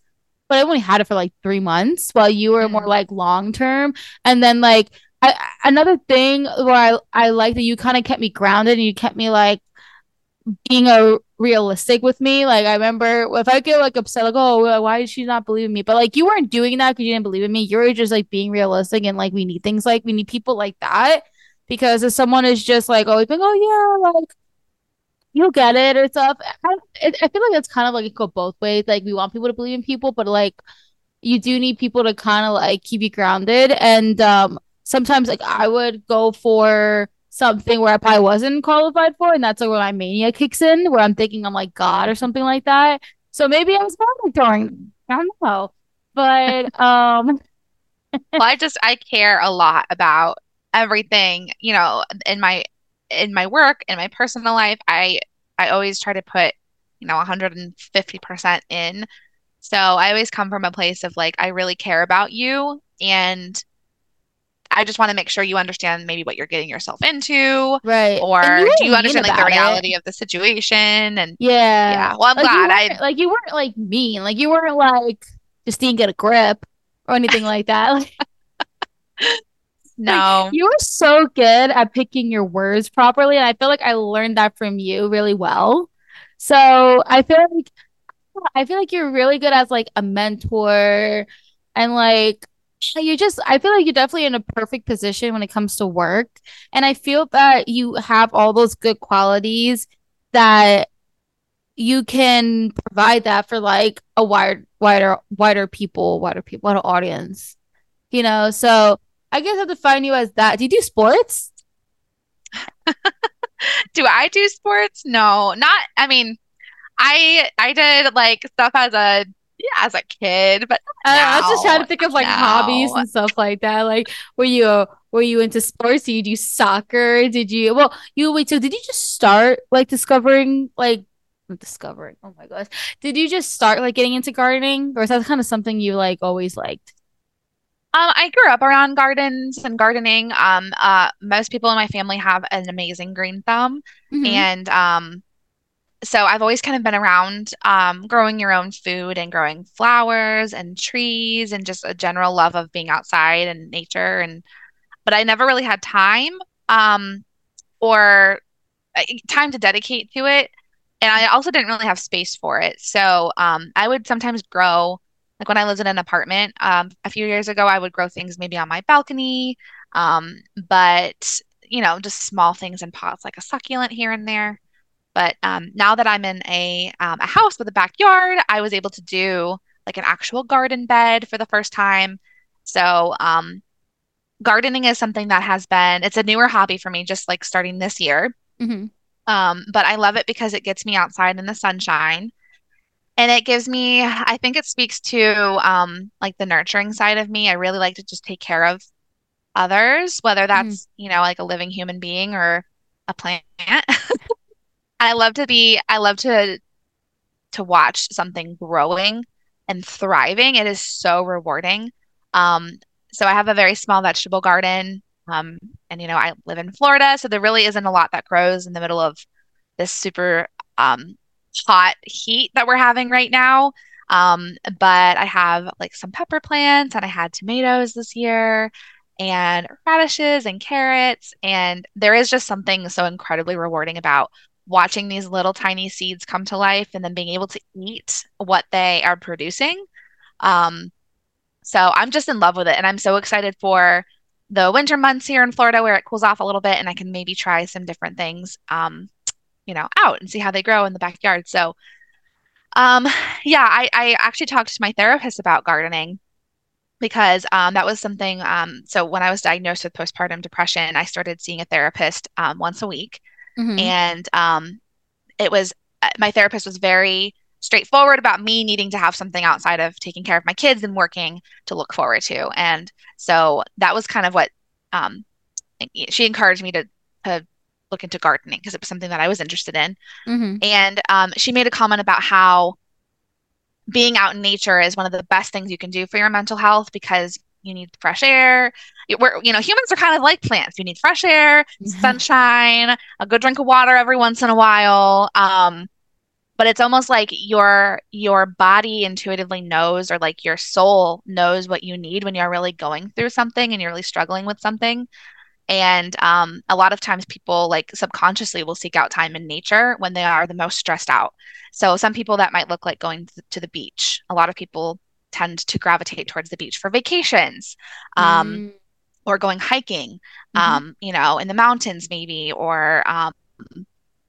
but I only had it for like three months while you were more mm. like long term. And then like I, another thing where I I like that you kind of kept me grounded and you kept me like being a realistic with me. Like I remember if I get like upset, like oh why is she not believing me? But like you weren't doing that because you didn't believe in me. You were just like being realistic and like we need things like we need people like that because if someone is just like always like oh yeah like you'll get it or stuff. I, I feel like it's kind of like it go both ways. Like we want people to believe in people, but like you do need people to kind of like keep you grounded. And um, sometimes like I would go for something where I probably wasn't qualified for, and that's like where my mania kicks in, where I'm thinking I'm like God or something like that. So maybe I was monitoring. I don't know, but (laughs) um. well, I just I care a lot about everything, you know, in my in my work in my personal life i i always try to put you know 150% in so i always come from a place of like i really care about you and I just want to make sure you understand maybe what you're getting yourself into. Right. Or do you understand like the reality it. of the situation? And yeah. Yeah. Well, I'm like, glad I like you weren't like mean. Like you weren't like just didn't get a grip or anything like that. (laughs) (laughs) No. Like, you are so good at picking your words properly. And I feel like I learned that from you really well. So I feel like I feel like you're really good as like a mentor and like you just I feel like you're definitely in a perfect position when it comes to work. And I feel that you have all those good qualities that you can provide that for like a wider wider wider people, wider people, wider audience. You know, so I guess I'll define you as that. Do you do sports? (laughs) do I do sports? No, not. I mean, I I did like stuff as a yeah, as a kid, but uh, I was just trying to think of like hobbies and stuff like that. Like, were you were you into sports? Did you do soccer? Did you? Well, you wait. So, did you just start like discovering like discovering? Oh my gosh, did you just start like getting into gardening, or is that kind of something you like always liked? Um, I grew up around gardens and gardening. Um, uh, most people in my family have an amazing green thumb, mm-hmm. and um, so I've always kind of been around um, growing your own food and growing flowers and trees and just a general love of being outside and nature. And but I never really had time um, or uh, time to dedicate to it, and I also didn't really have space for it. So um, I would sometimes grow like when I lived in an apartment um, a few years ago, I would grow things maybe on my balcony, um, but you know, just small things in pots like a succulent here and there. But um, now that I'm in a um, a house with a backyard, I was able to do like an actual garden bed for the first time. So um, gardening is something that has been it's a newer hobby for me, just like starting this year. Mm-hmm. Um, but I love it because it gets me outside in the sunshine. And it gives me, I think it speaks to um, like the nurturing side of me. I really like to just take care of others, whether Mhm. that's, you know, like a living human being or a plant. (laughs) I love to be, I love to to watch something growing and thriving. It is so rewarding. Um, so I have a very small vegetable garden. Um, and you know, I live in Florida, so there really isn't a lot that grows in the middle of this super um, hot heat that we're having right now. Um, but I have like some pepper plants and I had tomatoes this year and radishes and carrots. And there is just something so incredibly rewarding about watching these little tiny seeds come to life and then being able to eat what they are producing. Um, so I'm just in love with it. And I'm so excited for the winter months here in Florida where it cools off a little bit and I can maybe try some different things, um, you know, out and see how they grow in the backyard. So, um, yeah, I, I actually talked to my therapist about gardening because um, that was something. Um, so when I was diagnosed with postpartum depression, I started seeing a therapist um, once a week. hmm And um, it was uh, my therapist was very straightforward about me needing to have something outside of taking care of my kids and working to look forward to. And so that was kind of what um, she encouraged me to to look into gardening because it was something that I was interested in. hmm And um, she made a comment about how being out in nature is one of the best things you can do for your mental health because you need fresh air. We're, you know, humans are kind of like plants. You need fresh air, sunshine, a good drink of water every once in a while. Um, but it's almost like your your body intuitively knows, or like your soul knows what you need when you're really going through something and you're really struggling with something. And um, a lot of times people like subconsciously will seek out time in nature when they are the most stressed out. So some people that might look like going to to the beach. A lot of people tend to gravitate towards the beach for vacations, um, mm or going hiking, hmm um, you know, in the mountains maybe, or um,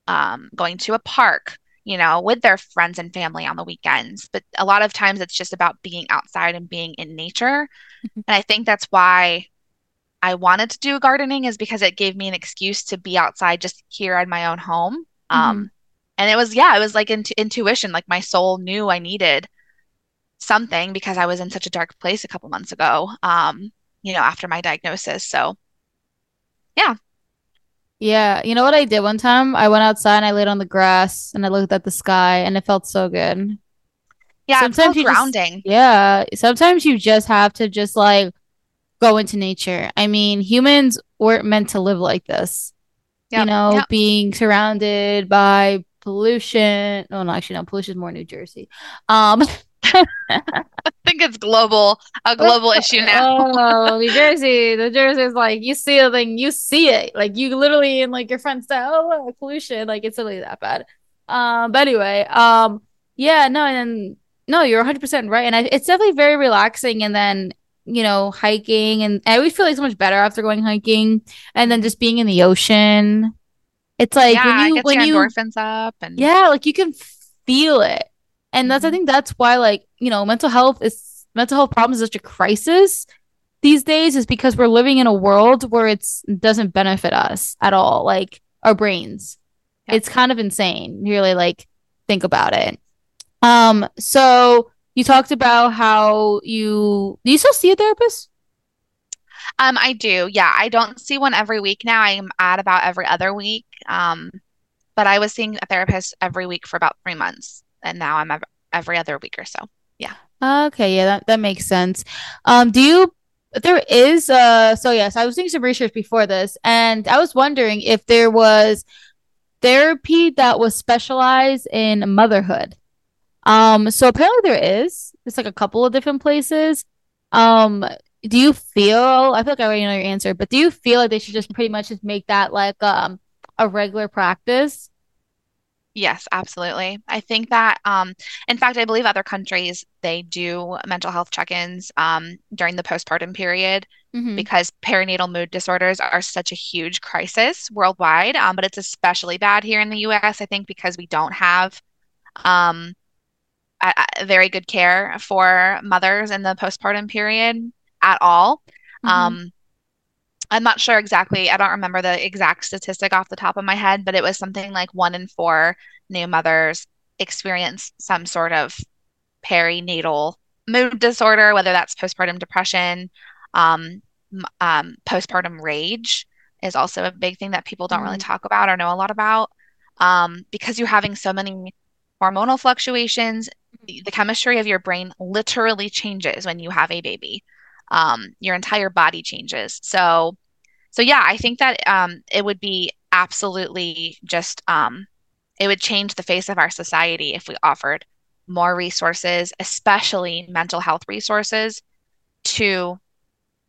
um, going to a park, you know, with their friends and family on the weekends. But a lot of times it's just about being outside and being in nature. And I think that's why I wanted to do gardening is because it gave me an excuse to be outside just here in my own home. hmm Um, and it was, yeah, it was like intu intuition. Like my soul knew I needed something because I was in such a dark place a couple months ago, um, you know, after my diagnosis. So, yeah, Yeah, you know what I did one time? I went outside and I laid on the grass and I looked at the sky and it felt so good. yeah, Sometimes you just, grounding. yeah, sometimes you just have to just like go into nature. I mean, humans weren't meant to live like this, you know, yep. being surrounded by pollution. Oh, no, actually, no, pollution is more New Jersey. Um, (laughs) I think it's global, a global issue now. Oh, New Jersey. New Jersey is like you see a thing, you see it. Like you literally in like your friends say, oh pollution. Like it's really that bad. Um, but anyway, um, yeah, no, and then no, you're 100% right. And I, it's definitely very relaxing. And then, you know, hiking and I always feel like so much better after going hiking and then just being in the ocean. It's like when Yeah, it you gets when your you endorphins up and yeah, like you can feel it. And that's I Mhm. think that's why like, you know, mental health is mental health problems is such a crisis these days is because we're living in a world where it's doesn't benefit us at all, like our brains. Yep. It's kind of insane. Really like think about it. Um, so you talked about how you do you still see a therapist? Um, I do. Yeah, I don't see one every week now. I'm at about every other week. Um, but I was seeing a therapist every week for about three months, and now I'm every other week or so. Yeah. Okay, yeah, that, that makes sense. Um, do you there is uh so yes, I was doing some research before this and I was wondering if there was therapy that was specialized in motherhood. Um, so apparently there is. It's like a couple of different places. Um, do you feel, I feel like I already know your answer, but do you feel like they should just pretty much just make that like um a regular practice? Yes, absolutely. I think that, um, in fact, I believe other countries they do mental health check-ins um, during the postpartum period Mm-hmm. because perinatal mood disorders are such a huge crisis worldwide. Um, but it's especially bad here in the US, I think, because we don't have um, very good care for mothers in the postpartum period at all. Mm-hmm. Um, I'm not sure exactly. I don't remember the exact statistic off the top of my head, but it was something like one in four new mothers experience some sort of perinatal mood disorder, whether that's postpartum depression, um, um, postpartum rage is also a big thing that people don't mm-hmm. really talk about or know a lot about. Um, because you're having so many hormonal fluctuations, the chemistry of your brain literally changes when you have a baby. Um, your entire body changes. So, so yeah, I think that um, it would be absolutely just um, it would change the face of our society if we offered more resources, especially mental health resources, to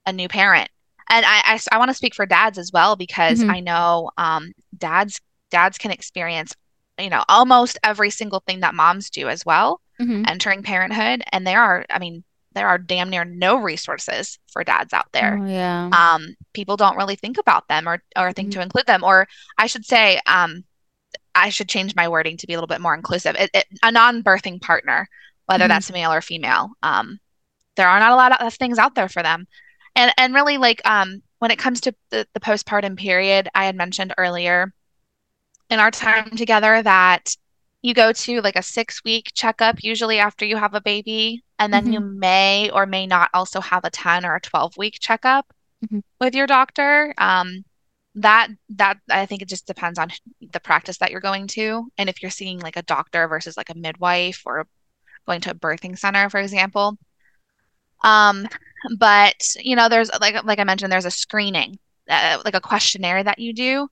a new parent. And I, I, I want to speak for dads as well because mm-hmm. I know um, dads dads can experience, you know, almost every single thing that moms do as well, mm-hmm. entering parenthood. And there are, I mean, there are damn near no resources for dads out there. Oh, yeah. Um, people don't really think about them or or think mm-hmm. to include them. Or I should say, um, I should change my wording to be a little bit more inclusive. It, it, a non-birthing partner, whether mm-hmm. that's male or female, um, there are not a lot of things out there for them. And and really, like um, when it comes to the, the postpartum period, I had mentioned earlier in our time together that you go to like a six week checkup usually after you have a baby and then mm-hmm. you may or may not also have a 10 or a 12 week checkup mm-hmm. with your doctor um, that that I think it just depends on the practice that you're going to and if you're seeing like a doctor versus like a midwife or going to a birthing center for example um but you know there's like like I mentioned there's a screening uh, like a questionnaire that you do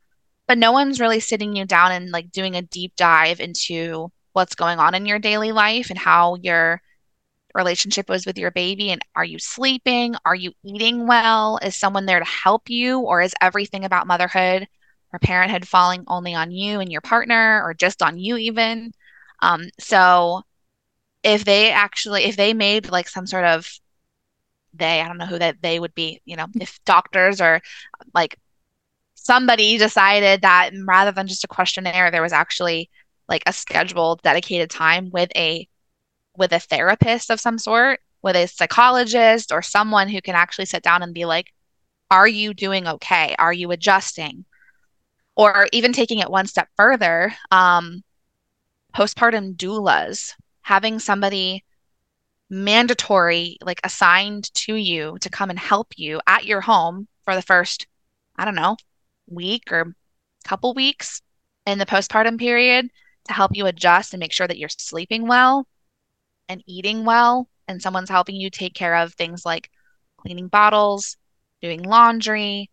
but no one's really sitting you down and like doing a deep dive into what's going on in your daily life and how your relationship was with your baby and are you sleeping? Are you eating well? Is someone there to help you? Or is everything about motherhood or parenthood falling only on you and your partner or just on you even? Um, so if they actually if they made like some sort of they i don't know who that they would be you know if doctors or like somebody decided that rather than just a questionnaire there was actually like a scheduled dedicated time with a with a therapist of some sort, with a psychologist or someone who can actually sit down and be like, are you doing okay? Are you adjusting? Or even taking it one step further, um, postpartum doulas, having somebody mandatory, like assigned to you to come and help you at your home for the first, I don't know, week or couple weeks in the postpartum period to help you adjust and make sure that you're sleeping well and eating well, and someone's helping you take care of things like cleaning bottles, doing laundry,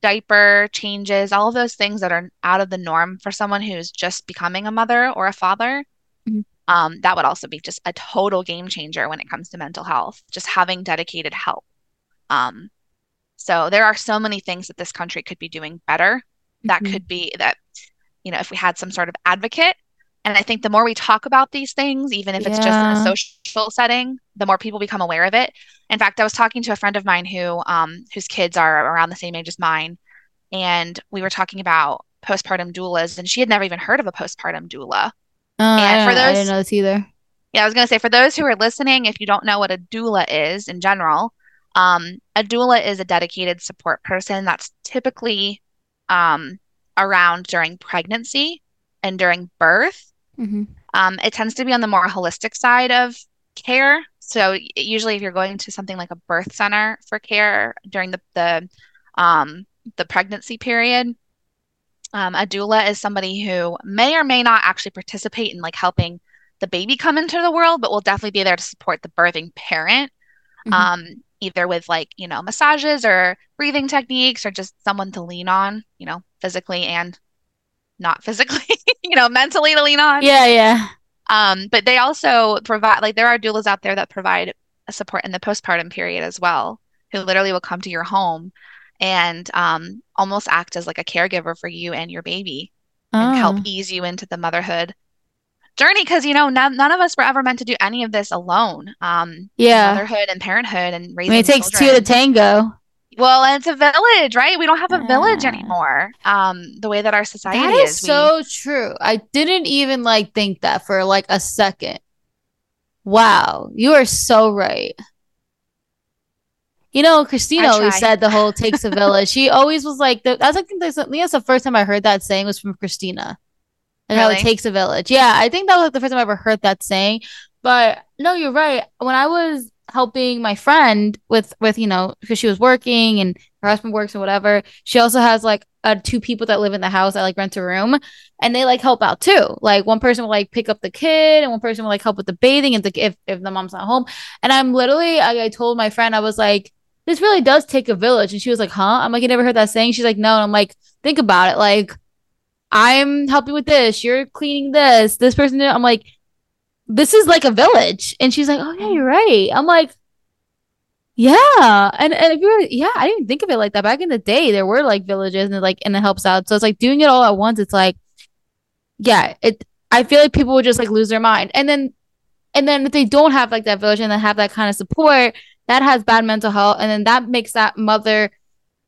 diaper changes, all of those things that are out of the norm for someone who's just becoming a mother or a father. Mm-hmm. Um, that would also be just a total game changer when it comes to mental health, just having dedicated help. Um, so there are so many things that this country could be doing better. That mm-hmm. could be that, you know, if we had some sort of advocate and I think the more we talk about these things, even if it's just in a social setting, the more people become aware of it. In fact, I was talking to a friend of mine who um, whose kids are around the same age as mine, and we were talking about postpartum doulas, and she had never even heard of a postpartum doula. Uh, and for those, I didn't know this either. Yeah, I was going to say for those who are listening, if you don't know what a doula is in general, um, a doula is a dedicated support person that's typically um, around during pregnancy and during birth Mm-hmm. Um, it tends to be on the more holistic side of care. So usually, if you're going to something like a birth center for care during the the um, the pregnancy period, um, a doula is somebody who may or may not actually participate in like helping the baby come into the world, but will definitely be there to support the birthing parent, mm-hmm. um, either with like you know massages or breathing techniques or just someone to lean on, you know, physically and not physically, (laughs) you know, mentally to lean on. Yeah, yeah. Um, but they also provide like there are doulas out there that provide support in the postpartum period as well, who literally will come to your home and um, almost act as like a caregiver for you and your baby oh. and help oh. ease you into the motherhood journey because you know none, none of us were ever meant to do any of this alone um yeah motherhood and parenthood and raising I mean, it takes children. two to tango well, and it's a village, right? We don't have a village anymore. Um, the way that our society that is. is so we... true. I didn't even like think that for like a second. Wow, you are so right. You know, Christina always said the whole takes a (laughs) village. she always was like, the, that's I think that's, I think that's the first time I heard that saying was from Christina. And really? how it takes a village. Yeah, I think that was like the first time I ever heard that saying. But no, you're right. When I was helping my friend with with you know because she was working and her husband works and whatever, she also has like uh, two people that live in the house that like rent a room and they like help out too. Like one person will like pick up the kid and one person will like help with the bathing and the, if if the mom's not home. And I'm literally I, I told my friend I was like this really does take a village and she was like huh I'm like I never heard that saying. She's like no and I'm like think about it like I'm helping with this you're cleaning this this person I'm like this is like a village and she's like oh yeah you're right I'm like yeah, and and if you were, yeah, I didn't think of it like that. Back in the day, there were like villages and like and it helps out. So it's like doing it all at once. It's like, yeah, it. I feel like people would just like lose their mind, and then, and then if they don't have like that village and they have that kind of support, that has bad mental health, and then that makes that mother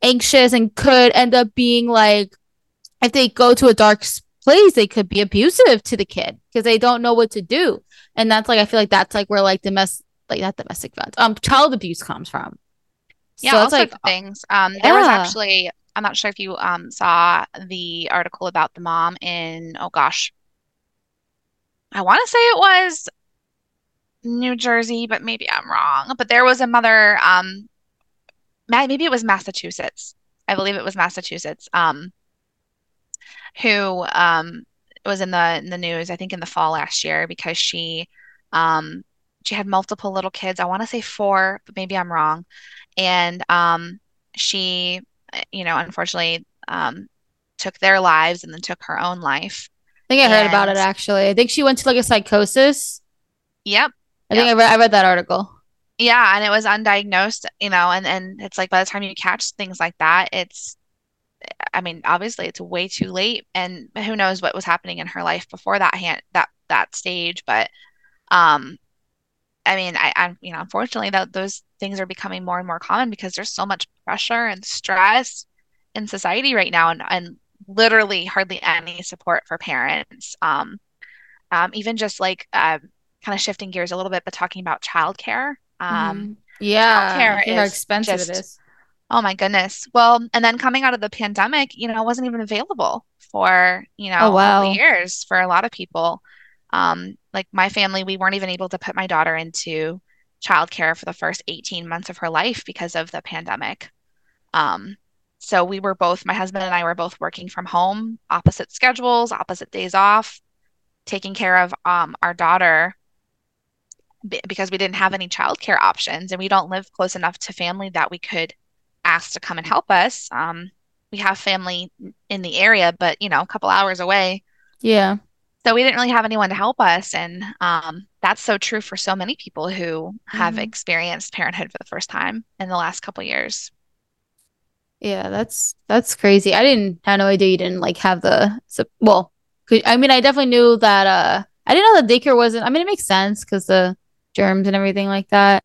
anxious and could end up being like, if they go to a dark place, they could be abusive to the kid because they don't know what to do, and that's like I feel like that's like where like domestic like not domestic violence, um, child abuse comes from. Yeah, so all sorts like, of things. Um, there was actually, I'm not sure if you um saw the article about the mom in, oh gosh, I want to say it was New Jersey, but maybe I'm wrong. But there was a mother, um, maybe it was Massachusetts. I believe it was Massachusetts. Um, who um was in the in the news, I think in the fall last year because she um she had multiple little kids. I want to say four, but maybe I'm wrong. And um, she, you know, unfortunately um, took their lives and then took her own life. I think I heard about it actually. I think she went to like a psychosis. Yep. I think I read I read that article. Yeah, and it was undiagnosed, you know, and and it's like by the time you catch things like that, it's I mean, obviously it's way too late and who knows what was happening in her life before that hand that that stage, but um I mean, I, I you know, unfortunately, that those things are becoming more and more common because there's so much pressure and stress in society right now, and and literally hardly any support for parents. Um, um, even just like uh, kind of shifting gears a little bit, but talking about childcare. Um, mm-hmm. yeah, childcare how expensive just, it is. Oh my goodness. Well, and then coming out of the pandemic, you know, it wasn't even available for you know oh, wow. years for a lot of people. Um, like my family, we weren't even able to put my daughter into childcare for the first 18 months of her life because of the pandemic. Um, so we were both, my husband and I were both working from home, opposite schedules, opposite days off, taking care of um, our daughter b- because we didn't have any childcare options and we don't live close enough to family that we could ask to come and help us. Um, we have family in the area, but you know, a couple hours away. Yeah so we didn't really have anyone to help us and um, that's so true for so many people who have mm-hmm. experienced parenthood for the first time in the last couple years yeah that's that's crazy i didn't have no idea you didn't like have the well i mean i definitely knew that uh i didn't know that daycare wasn't i mean it makes sense because the germs and everything like that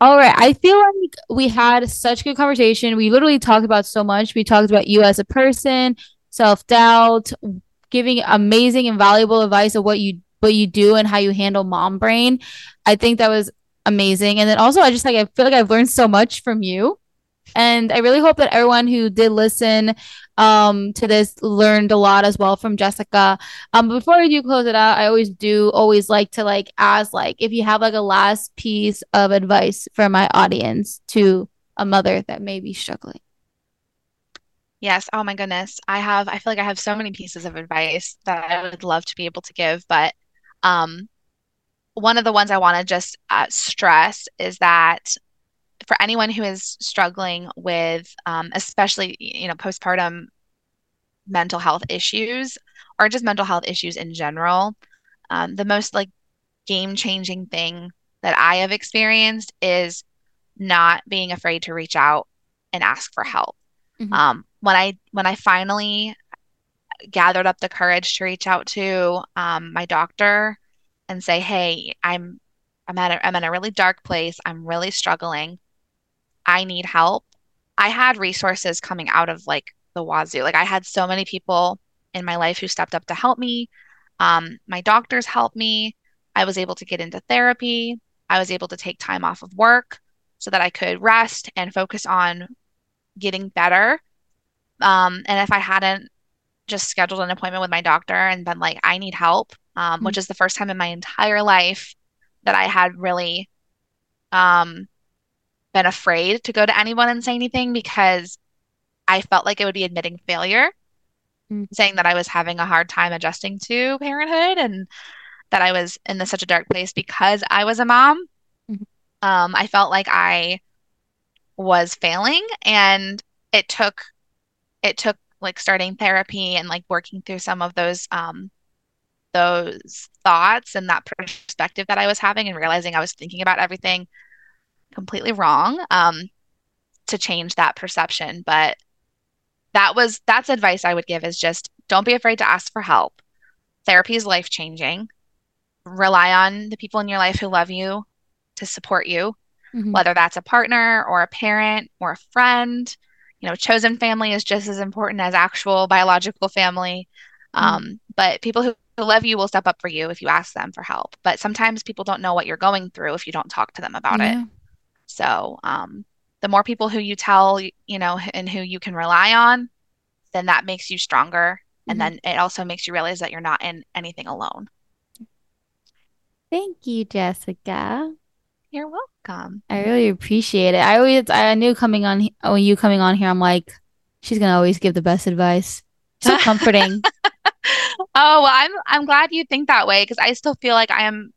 all right i feel like we had such good conversation we literally talked about so much we talked about you as a person self-doubt giving amazing and valuable advice of what you what you do and how you handle mom brain. I think that was amazing. And then also I just like I feel like I've learned so much from you. And I really hope that everyone who did listen um, to this learned a lot as well from Jessica. Um, before I do close it out, I always do always like to like ask like if you have like a last piece of advice for my audience to a mother that may be struggling. Yes. Oh my goodness. I have, I feel like I have so many pieces of advice that I would love to be able to give. But um, one of the ones I want to just uh, stress is that for anyone who is struggling with, um, especially, you know, postpartum mental health issues or just mental health issues in general, um, the most like game changing thing that I have experienced is not being afraid to reach out and ask for help. Mm-hmm. Um, when I when I finally gathered up the courage to reach out to um, my doctor and say, "Hey, I'm I'm at a, I'm in a really dark place. I'm really struggling. I need help." I had resources coming out of like the wazoo. Like I had so many people in my life who stepped up to help me. Um, my doctors helped me. I was able to get into therapy. I was able to take time off of work. so that I could rest and focus on getting better. Um, and if I hadn't just scheduled an appointment with my doctor and been like, I need help, um, mm-hmm. which is the first time in my entire life that I had really um, been afraid to go to anyone and say anything because I felt like it would be admitting failure, mm-hmm. saying that I was having a hard time adjusting to parenthood and that I was in this, such a dark place because I was a mom. Mm-hmm. Um, I felt like I was failing and it took it took like starting therapy and like working through some of those um those thoughts and that perspective that I was having and realizing I was thinking about everything completely wrong um to change that perception but that was that's advice I would give is just don't be afraid to ask for help therapy is life changing rely on the people in your life who love you to support you mm-hmm. whether that's a partner or a parent or a friend. You know, chosen family is just as important as actual biological family. Mm-hmm. Um, but people who love you will step up for you if you ask them for help. But sometimes people don't know what you're going through if you don't talk to them about yeah. it. So, um, the more people who you tell, you know, and who you can rely on, then that makes you stronger. Mm-hmm. And then it also makes you realize that you're not in anything alone. Thank you, Jessica. You're welcome. I really appreciate it. I always, I knew coming on, when oh, you coming on here, I'm like, she's gonna always give the best advice. So (laughs) comforting. oh, well, I'm, I'm glad you think that way because I still feel like I am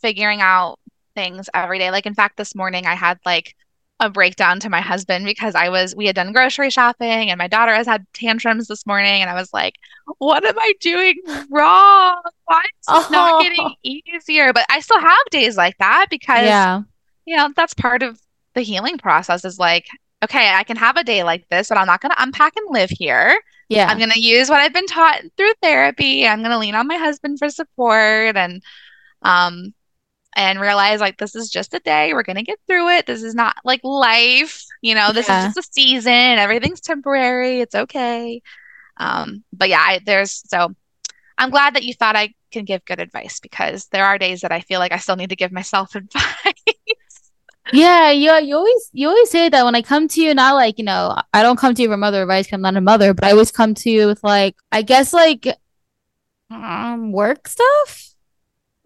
figuring out things every day. Like, in fact, this morning I had like a breakdown to my husband because I was we had done grocery shopping and my daughter has had tantrums this morning and I was like, what am I doing wrong? Why is this oh. not getting easier? But I still have days like that because yeah. you know, that's part of the healing process is like, okay, I can have a day like this, but I'm not gonna unpack and live here. Yeah. I'm gonna use what I've been taught through therapy. I'm gonna lean on my husband for support and um and realize like this is just a day. We're gonna get through it. This is not like life, you know. This yeah. is just a season. Everything's temporary. It's okay. Um, but yeah, I, there's so I'm glad that you thought I can give good advice because there are days that I feel like I still need to give myself (laughs) advice. yeah, you you always you always say that when I come to you, not like you know I don't come to you for mother advice. I'm not a mother, but I always come to you with like I guess like um work stuff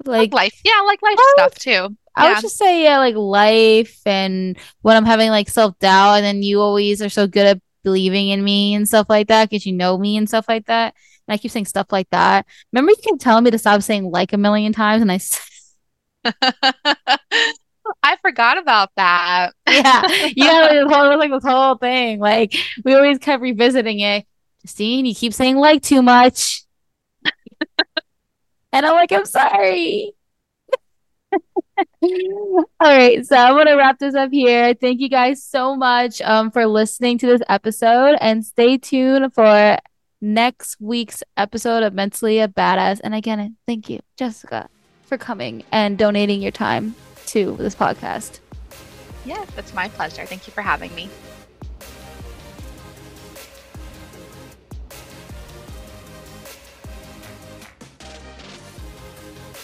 like, like life yeah like life stuff too I yeah. would just say yeah like life and when I'm having like self-doubt and then you always are so good at believing in me and stuff like that because you know me and stuff like that and I keep saying stuff like that remember you can tell me to stop saying like a million times and I (laughs) (laughs) I forgot about that. yeah, yeah, it (laughs) was like this whole thing. Like we always kept revisiting it. Justine, you keep saying like too much. And I'm like, I'm sorry. (laughs) All right, so I'm gonna wrap this up here. Thank you guys so much um, for listening to this episode, and stay tuned for next week's episode of Mentally a Badass. And again, thank you, Jessica, for coming and donating your time to this podcast. Yeah, it's my pleasure. Thank you for having me.